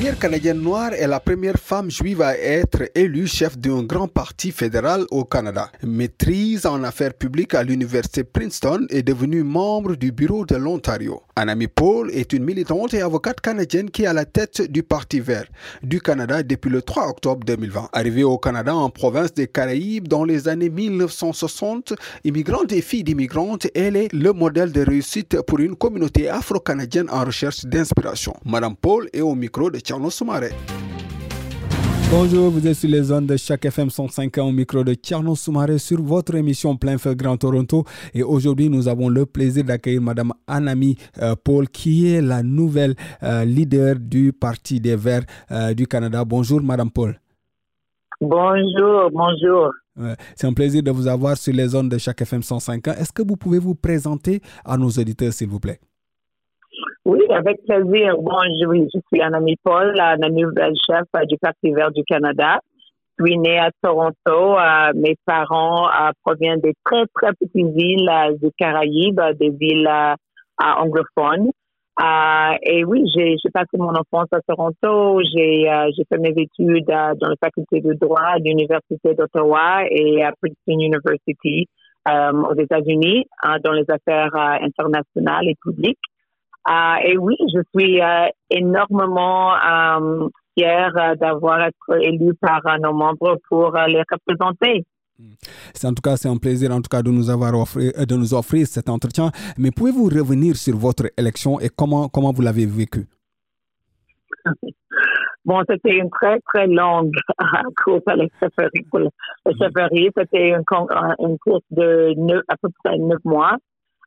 première Canadienne noire est la première femme juive à être élue chef d'un grand parti fédéral au Canada. Maîtrise en affaires publiques à l'université Princeton et devenue membre du bureau de l'Ontario. Anami Paul est une militante et avocate canadienne qui est à la tête du Parti vert du Canada depuis le 3 octobre 2020. Arrivée au Canada en province des Caraïbes dans les années 1960, immigrante et fille d'immigrante, elle est le modèle de réussite pour une communauté afro-canadienne en recherche d'inspiration. Madame Paul est au micro de Bonjour, vous êtes sur les zones de chaque FM 105 au micro de Tierno Soumaré sur votre émission Plein Feu Grand Toronto. Et aujourd'hui, nous avons le plaisir d'accueillir Madame Anami euh, Paul, qui est la nouvelle euh, leader du Parti des Verts euh, du Canada. Bonjour, Madame Paul. Bonjour, bonjour. C'est un plaisir de vous avoir sur les zones de chaque FM 105 Est-ce que vous pouvez vous présenter à nos auditeurs, s'il vous plaît? Oui, avec plaisir. Bon, je, je suis Anami Paul, la nouvelle chef euh, du Parti vert du Canada. Je suis née à Toronto. Euh, mes parents euh, proviennent des très, très petites villes du Caraïbes, des villes anglophones. et oui, j'ai passé mon enfance à Toronto. J'ai fait mes études dans la faculté de droit à l'Université d'Ottawa et à Princeton University aux États-Unis dans les affaires internationales et publiques. Euh, et oui, je suis euh, énormément euh, fière d'avoir été élue par nos membres pour les représenter. C'est en tout cas c'est un plaisir en tout cas de nous avoir offert de nous offrir cet entretien. Mais pouvez-vous revenir sur votre élection et comment comment vous l'avez vécu Bon, c'était une très très longue course à la chefferie. C'était une, une, course de neuf, à peu près neuf mois.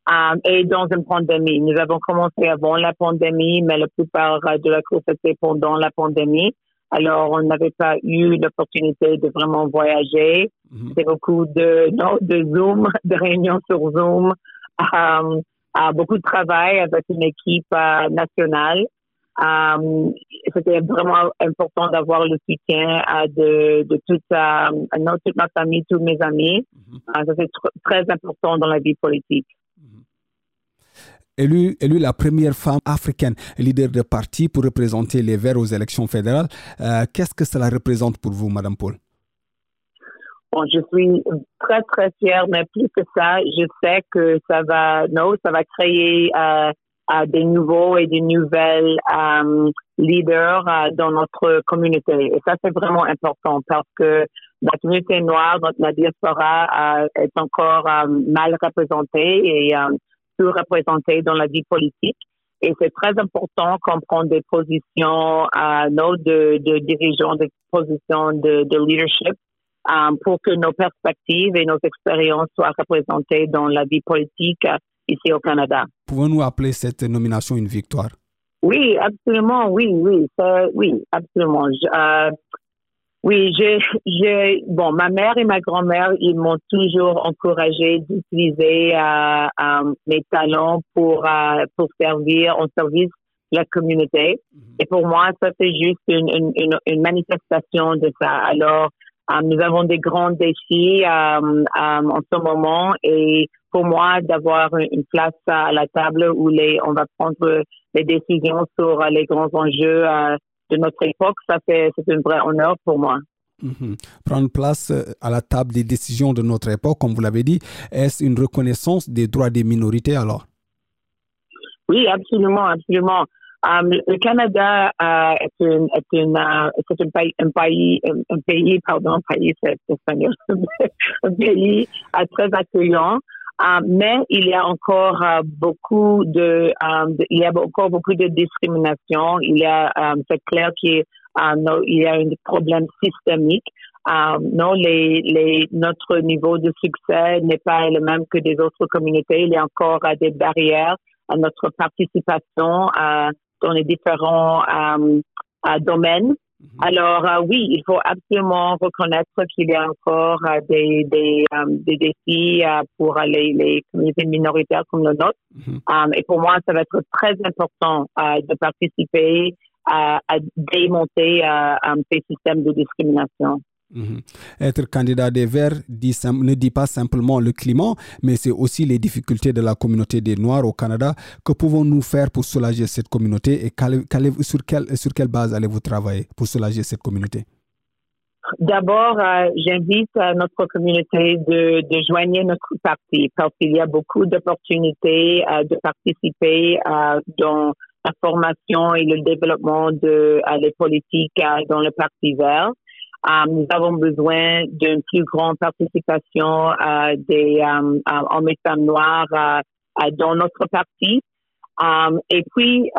Um, et dans une pandémie. Nous avons commencé avant la pandémie, mais la plupart de la course était pendant la pandémie. Alors, on n'avait pas eu l'opportunité de vraiment voyager. Mm-hmm. C'était beaucoup de, non, de Zoom, de réunions sur Zoom, um, beaucoup de travail avec une équipe euh, nationale. Um, c'était vraiment important d'avoir le soutien euh, de, de toute, euh, toute ma famille, tous mes amis. Mm-hmm. ça, c'est très important dans la vie politique élue, élue la première femme africaine leader de parti pour représenter les Verts aux élections fédérales. Euh, qu'est-ce que cela représente pour vous, Madame Paul? Je suis très, très fière, mais plus que ça, je sais que ça va, non, ça va créer euh, euh, des nouveaux et des nouvelles leaders dans notre communauté. Et ça, c'est vraiment important parce que la communauté noire, la diaspora est encore mal représentée et représentés dans la vie politique. Et c'est très important qu'on prenne des positions euh, de, de dirigeants, des positions de, de leadership euh, pour que nos perspectives et nos expériences soient représentées dans la vie politique euh, ici au Canada. Pouvons-nous appeler cette nomination une victoire? Oui, absolument, oui, oui, oui, absolument. Euh, oui, j'ai, j'ai, bon, ma mère et ma grand-mère, ils m'ont toujours encouragé d'utiliser euh, euh, mes talents pour euh, pour servir en service de la communauté. Mhm. Et pour moi, ça c'est juste une, une, une, manifestation de ça. Alors, euh, nous avons des grands défis euh, en ce moment et pour moi, d'avoir une place à la table où les, on va prendre les décisions sur les grands enjeux de notre époque, ça c'est un vrai honneur pour moi. Mhm. Prendre place euh, à la table des décisions de notre époque, comme vous l'avez dit, est-ce une reconnaissance des droits des minorités alors? Oui, absolument, absolument. Um, le Canada uh, est, une, est, une, uh, est un, pays, un pays, un pays, pardon, un pays, c'est espagnol, un pays uh, très accueillant. Um, mais il y a encore beaucoup de, um, de, il y a encore beaucoup de discrimination. Il y a, c'est clair qu'il euh, y a un problème systémique. Euh, non, les, les, notre niveau de succès n'est pas le même que des autres communautés. Il y a encore euh, des barrières à notre participation dans les différents domaines. Mhm. Alors euh, oui, il faut absolument reconnaître qu'il y a encore euh, des, des, euh, des défis pour les, les, communautés minoritaires comme le nôtre. Mhm. et pour moi, ça va être très important de participer à, à démonter ces systèmes de discrimination. Mhm. Être candidat des Verts ne dit pas simplement le climat, mais c'est aussi les difficultés de la communauté des Noirs au Canada. Que pouvons-nous faire pour soulager cette communauté et sur, quelle, sur quelle base allez-vous travailler pour soulager cette communauté? D'abord, euh, j'invite euh, notre communauté de, de joindre notre parti parce qu'il y a beaucoup d'opportunités euh, de participer dans la formation et le développement de les politiques dans le Parti vert. Euh, nous avons besoin d'une plus grande participation euh, des euh, hommes et femmes noirs dans notre parti. et puis,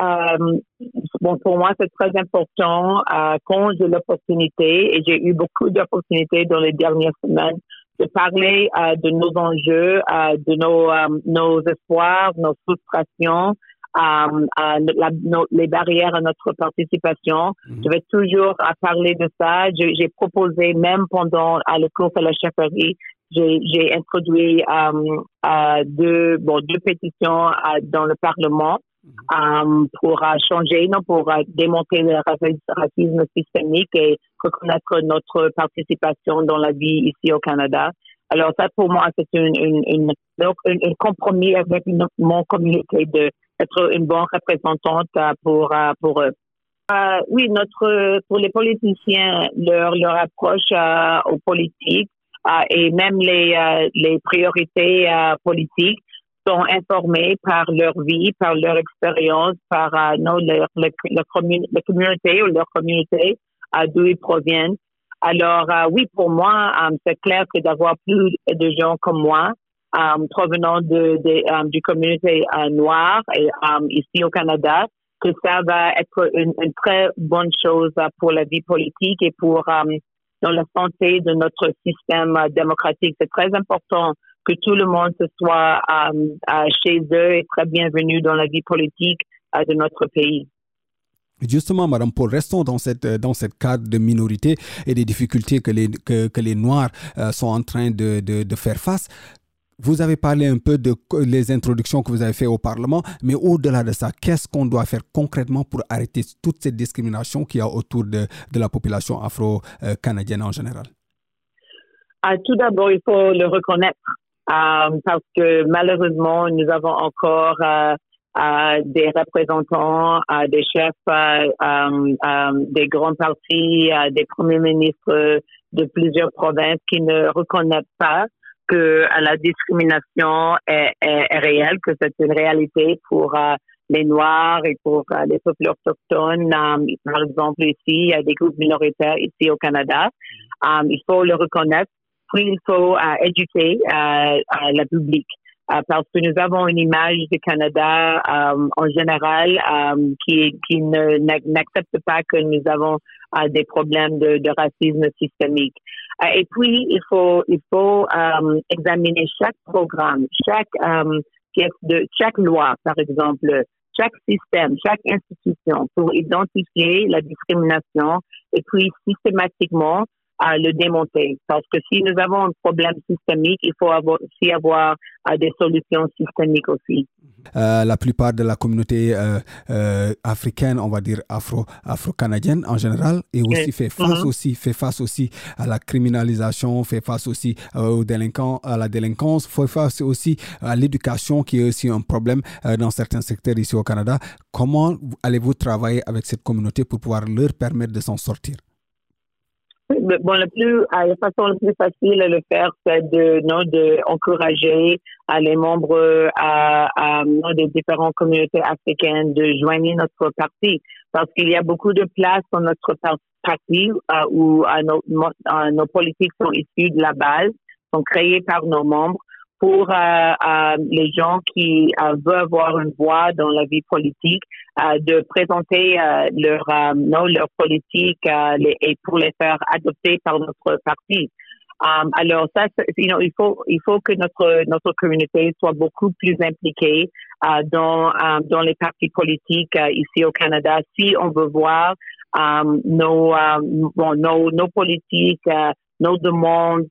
bon, pour moi, c'est très important quand j'ai l'opportunité, et j'ai eu beaucoup d'opportunités dans les dernières semaines, de parler de nos enjeux, de nos, nos espoirs, nos frustrations, les barrières à notre participation. Mhm. Je vais toujours à parler de ça. J'ai proposé même pendant à le cours de la chefferie, j'ai introduit euh, deux, bon, deux pétitions dans le Parlement mhm. pour changer, non, pour démontrer le racisme systémique et reconnaître notre participation dans la vie ici au Canada. Alors ça, pour moi, c'est une, une, une, compromis avec mon communauté de être une bonne représentante euh, pour euh, pour eux. Euh, oui, notre pour les politiciens, leur leur approche aux politiques et même les les priorités politiques sont informées par leur vie, par leur expérience, par non, leur, leur, la communauté ou leur communauté d'où ils proviennent. Alors oui, pour moi, c'est clair que d'avoir plus de gens comme moi provenant de, de um, du communauté uh, noire ici au Canada, que ça va être une, très bonne chose pour la vie politique et pour dans la santé de notre système démocratique. C'est très important que tout le monde se soit chez eux et très bienvenu dans la vie politique de notre pays. Justement, Madame Paul, restons dans cette, dans cette cadre de minorité et des difficultés que les, que, les Noirs sont en train de, de faire face. Vous avez parlé un peu de les introductions que vous avez faites au Parlement, mais au-delà de ça, qu'est-ce qu'on doit faire concrètement pour arrêter toute cette discrimination qu'il y a autour de, de la population afro-canadienne en général? Ah, tout d'abord, il faut le reconnaître euh, parce que malheureusement, nous avons encore euh, euh, des représentants, des chefs des grands partis, des premiers ministres de plusieurs provinces qui ne reconnaissent pas que la discrimination est, est, réelle, que c'est une réalité pour euh, les Noirs et pour euh, les peuples autochtones. Euh, par exemple, ici, il y a des groupes minoritaires ici au Canada. il faut le reconnaître. Puis, il faut éduquer la public. parce que nous avons une image du Canada en général qui, qui n'accepte pas que nous avons des problèmes de, de racisme systémique. Euh, et puis, il faut, il faut euh, examiner chaque programme, chaque euh, pièce de chaque loi, par exemple, chaque système, chaque institution pour identifier la discrimination et puis systématiquement à le démonter. Parce que si nous avons un problème systémique, il faut avoir, aussi avoir des solutions systémiques aussi. Euh, la plupart de la communauté euh, euh, africaine, on va dire afro, afro-canadienne en général, et aussi fait face mm-hmm. aussi fait face aussi à la criminalisation, fait face aussi aux délinquants, à la délinquance, fait face aussi à l'éducation qui est aussi un problème dans certains secteurs ici au Canada. Comment allez-vous travailler avec cette communauté pour pouvoir leur permettre de s'en sortir? Bon, le plus, euh, la façon la plus facile de le faire, c'est de, non, de encourager à les membres à, à non, des différentes communautés africaines de joindre notre parti. Parce qu'il y a beaucoup de places dans notre parti euh, où euh, nos, nos politiques sont issues de la base, sont créées par nos membres pour euh, euh, les gens qui euh, veulent avoir une voix dans la vie politique, de présenter leur non, leur politique et pour les faire adopter par notre parti. alors ça, you know, il faut il faut que notre notre communauté soit beaucoup plus impliquée dans dans les partis politiques ici au Canada si on veut voir nos, bon, nos, nos politiques, nos demandes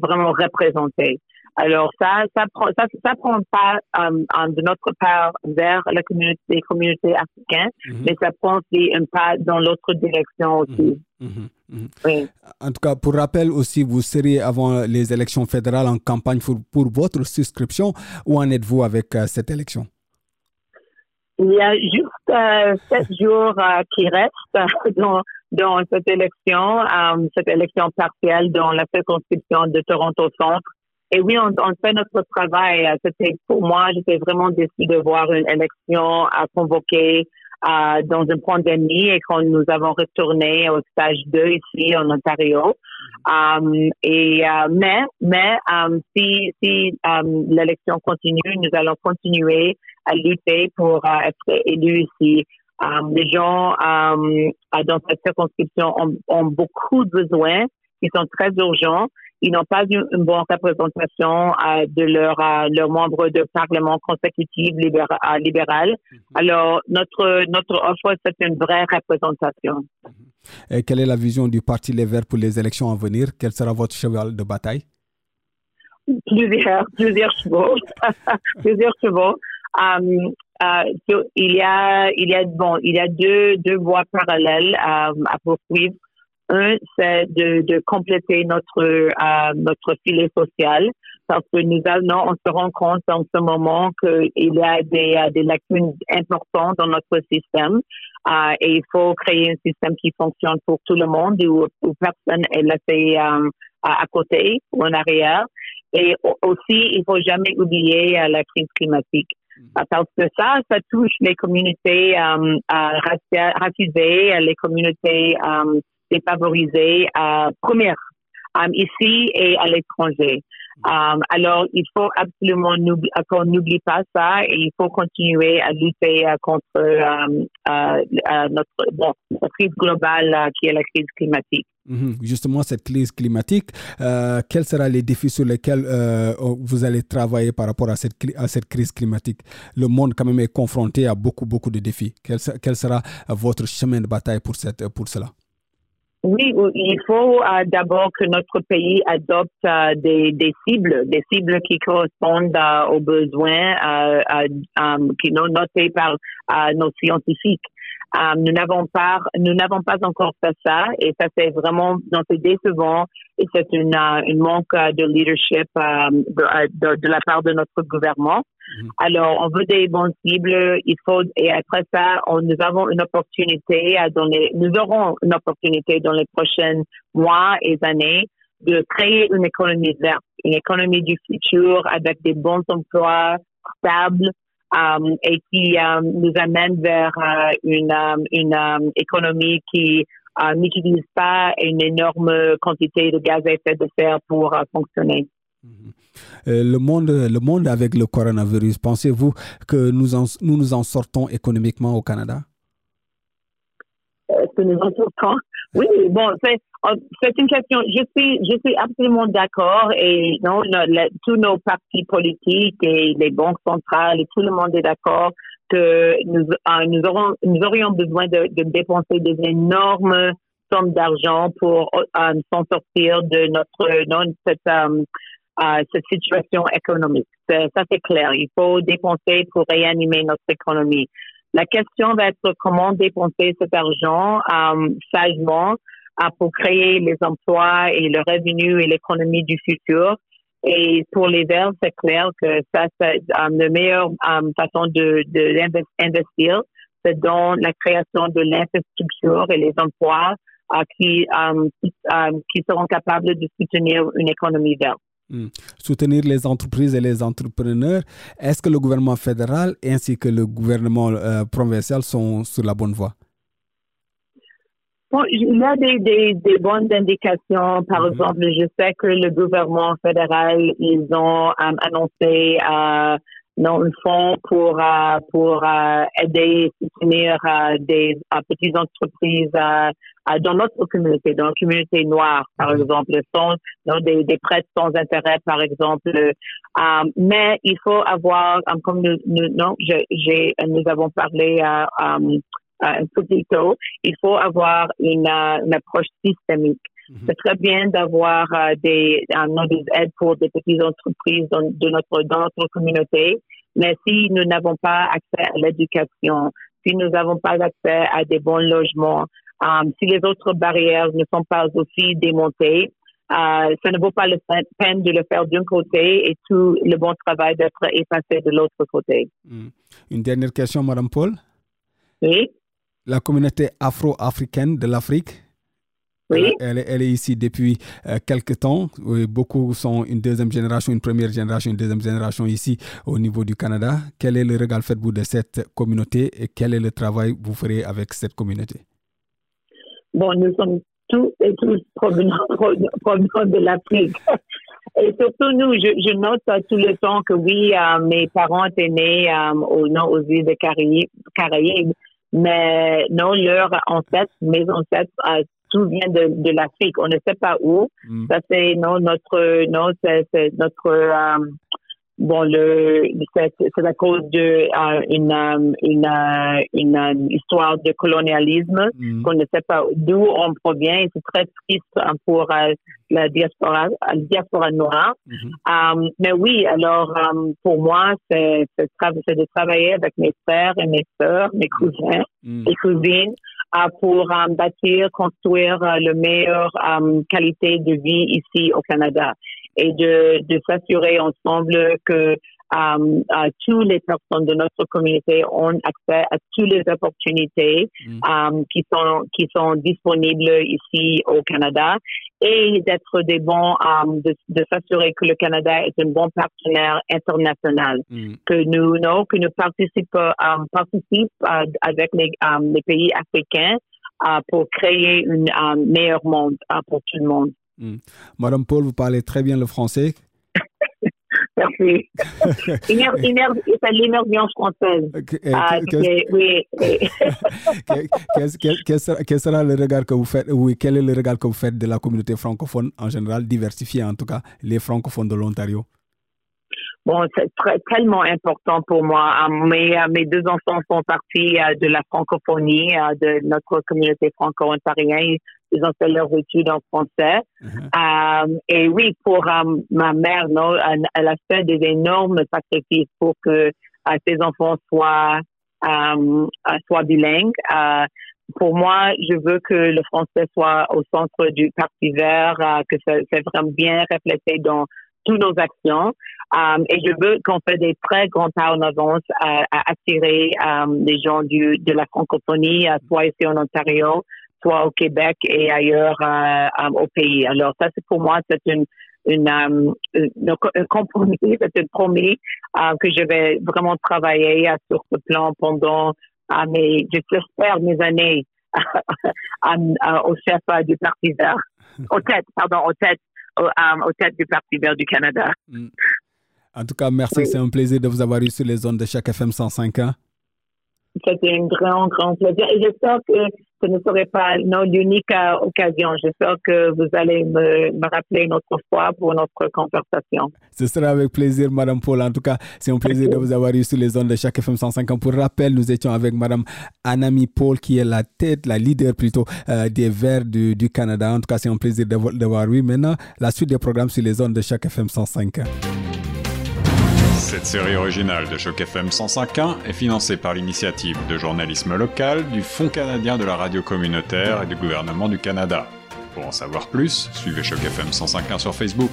vraiment représentées. Alors ça, ça prend, ça, ça prend pas de notre part vers la communauté, les communautés africaines, mhm. mais ça prend aussi un pas dans l'autre direction aussi. Mhm. Mhm. Oui. En tout cas, pour rappel aussi, vous serez avant les élections fédérales en campagne pour, pour votre souscription. Où en êtes-vous avec euh, cette élection? Il y a juste euh, sept jours euh, qui restent dans, dans cette élection, cette élection partielle dans la circonscription de Toronto Centre. Et oui, on, fait notre travail. C'était pour moi, j'étais vraiment déçue de voir une élection à convoquer euh, dans une pandémie et quand nous avons retourné au stage 2 ici en Ontario. Um, et euh, mais mais um, si um, l'élection continue, nous allons continuer à lutter pour être élus ici. les gens dans cette circonscription ont, ont beaucoup de besoins qui sont très urgents ils n'ont pas eu une bonne représentation euh, de leurs leur membres de parlement consécutif libéral. libéral. Mhm. Alors, notre, notre offre, c'est une vraie représentation. Et quelle est la vision du Parti Les Verts pour les élections à venir? Quel sera votre cheval de bataille? Plusieurs, plusieurs chevaux. plusieurs chevaux. Um, uh, il y a, il y a, bon, il y a deux, deux voies parallèles um, à poursuivre. Un, c'est de, de, compléter notre euh, notre filet social parce que nous allons, on se rend compte en ce moment qu'il y a des, euh, des lacunes importantes dans notre système euh, et il faut créer un système qui fonctionne pour tout le monde où, où personne est laissé euh, à côté ou en arrière. Et aussi, il faut jamais oublier euh, la crise climatique. Mm-hmm. Parce que ça, ça touche les communautés euh, racisées, les communautés défavorisés à première um, ici et à l'étranger. Um, alors, il faut absolument qu'on n'oublie pas ça et il faut continuer à lutter euh, contre um, euh, notre la crise globale euh, qui est la crise climatique. Mhm. Justement, cette crise climatique, quels seront les défis sur lesquels vous allez travailler par rapport à cette, crise climatique? Le monde quand même est confronté à beaucoup, beaucoup de défis. Quel, sera votre chemin de bataille pour cela? Oui, il faut euh, d'abord que notre pays adopte euh, des, cibles, des cibles qui correspondent euh, aux besoins qui sont notés par nos scientifiques. Nous n'avons pas, nous n'avons pas encore fait ça et ça c'est vraiment, c'est décevant et c'est une, une manque de leadership de, de, la part de notre gouvernement. Mhm. Alors, on veut des bons cibles. Il faut et après ça, on, nous avons une opportunité à donner. Nous aurons une opportunité dans les prochains mois et années de créer une économie verte, une économie du futur avec des bons emplois stables um, et qui um, nous amène vers uh, une, une économie qui n'utilise pas une énorme quantité de gaz à effet de serre pour fonctionner. Mhm. Euh, le, monde, le monde avec le coronavirus, pensez-vous que nous, en, nous nous en sortons économiquement au Canada? Que nous en sortons? Oui, bon, euh, c'est une question. Je suis, je suis absolument d'accord et non, tous nos partis politiques et les banques centrales et tout le monde est d'accord que nous, euh, nous, aurions besoin de, dépenser des énormes sommes d'argent pour s'en sortir de notre, non, cette, cette situation économique. Ça, c'est clair. Il faut dépenser pour réanimer notre économie. La question va être comment dépenser cet argent euh, sagement euh, pour créer les emplois et le revenu et l'économie du futur. Et pour les Verts, c'est clair que ça, c'est euh, la meilleure façon de, d'investir, c'est dans la création de l'infrastructure et les emplois qui seront capables de soutenir une économie verte. Soutenir les entreprises et les entrepreneurs. Est-ce que le gouvernement fédéral ainsi que le gouvernement euh, provincial sont sur la bonne voie? Bon, il y a des, des, bonnes indications. Par mhm. exemple, je sais que le gouvernement fédéral, ils ont euh, annoncé euh, non, un fonds pour euh, pour aider soutenir euh, des petites entreprises dans notre communauté, dans la communauté noire, par mhm. exemple, sont non, des, des prêts sans intérêt, par exemple. mais il faut avoir, comme nous, nous non, j'ai, nous avons parlé un petit taux. Il faut avoir une, une approche systémique. Mhm. C'est très bien d'avoir des, des aides pour des petites entreprises dans, de notre, dans notre communauté, mais si nous n'avons pas accès à l'éducation, si nous n'avons pas accès à des bons logements, si les autres barrières ne sont pas aussi démontées, euh, ça ne vaut pas la peine de le faire d'un côté et tout le bon travail d'être effacé de l'autre côté. Hmm. Une dernière question, Madame Paul. Oui. La communauté afro-africaine de l'Afrique, oui. Elle, elle, est ici depuis euh, quelques temps. Beaucoup sont une deuxième génération, une première génération, une deuxième génération ici au niveau du Canada. Quel est le regard faites-vous de cette communauté et quel est le travail que vous ferez avec cette communauté? Bon, nous sommes tous et tous provenant, de l'Afrique. Et surtout nous, je, note tout le temps que oui, euh, mes parents étaient nés euh, au, non, aux îles des Caraïbes, mais non, leurs ancêtres, mes ancêtres, euh, tout vient de, de l'Afrique. On ne sait pas où. Mm. Ça c'est non notre non c'est notre bon, le, c'est à cause de euh, une, euh, une, euh, une, histoire de colonialisme mm. qu'on ne sait pas d'où on provient. Et c'est très triste pour la diaspora, la diaspora noire. Mm-hmm. mais oui, alors pour moi, c'est, c'est, de travailler avec mes frères et mes sœurs, mes cousins mm. et cousines pour bâtir, construire le meilleur qualité de vie ici au Canada et de, de s'assurer ensemble que um, uh, toutes les personnes de notre communauté ont accès à toutes les opportunités mm. um, qui sont qui sont disponibles ici au Canada et d'être des bons um, de, de s'assurer que le Canada est un bon partenaire international mm. que nous non, que nous participons um, participe uh, avec les, um, les pays africains uh, pour créer un meilleur monde pour tout le monde. Hmm. Madame Paul, vous parlez très bien le français. Merci. c'est l'immersion française. Ah, quel, sera le regard que vous faites, oui, quel est le regard que vous faites de la communauté francophone en général, diversifiée en tout cas, les francophones de l'Ontario? Bon, c'est tellement important pour moi. Ah, mes, ah, mes deux enfants sont partis de la francophonie, de notre communauté franco-ontarienne ils ont fait leur études en français. Mm-hmm. Euh, et oui, pour euh, ma mère, non, elle, a fait des énormes sacrifices pour que euh, ses enfants soient, soient bilingues. pour moi, je veux que le français soit au centre du Parti vert, que ça soit vraiment bien reflété dans toutes nos actions. et je veux qu'on fait des très grands pas en avance à, attirer les gens du, de la francophonie, soit ici en Ontario, soit au Québec et ailleurs euh, euh, au pays. Alors ça, c'est pour moi, c'est une, une, euh, un compromis, c'est une promis que je vais vraiment travailler sur ce plan pendant mes, j'espère mes années au chef du Parti vert, au tête, pardon, au tête, au, tête du Parti vert du Canada. Mm. En tout cas, merci. C'est un plaisir de vous avoir eu sur les zones de chaque FM 105 ans. C'était un grand, grand plaisir. Et j'espère que ce ne serait pas l'unique euh, occasion. J'espère que vous allez me, me, rappeler une autre fois pour notre conversation. Ce sera avec plaisir, Madame Paul. En tout cas, c'est un plaisir de vous avoir eu sur les zones de chaque FM 150. Pour rappel, nous étions avec Madame Anami Paul, qui est la tête, la leader plutôt euh, des Verts du, du, Canada. En tout cas, c'est un plaisir de, de voir eu. Maintenant, la suite des programmes sur les zones de chaque FM 105. Cette série originale de Choc FM 105.1 est financée par l'initiative de journalisme local du Fonds canadien de la radio communautaire et du gouvernement du Canada. Pour en savoir plus, suivez Choc FM 105.1 sur Facebook.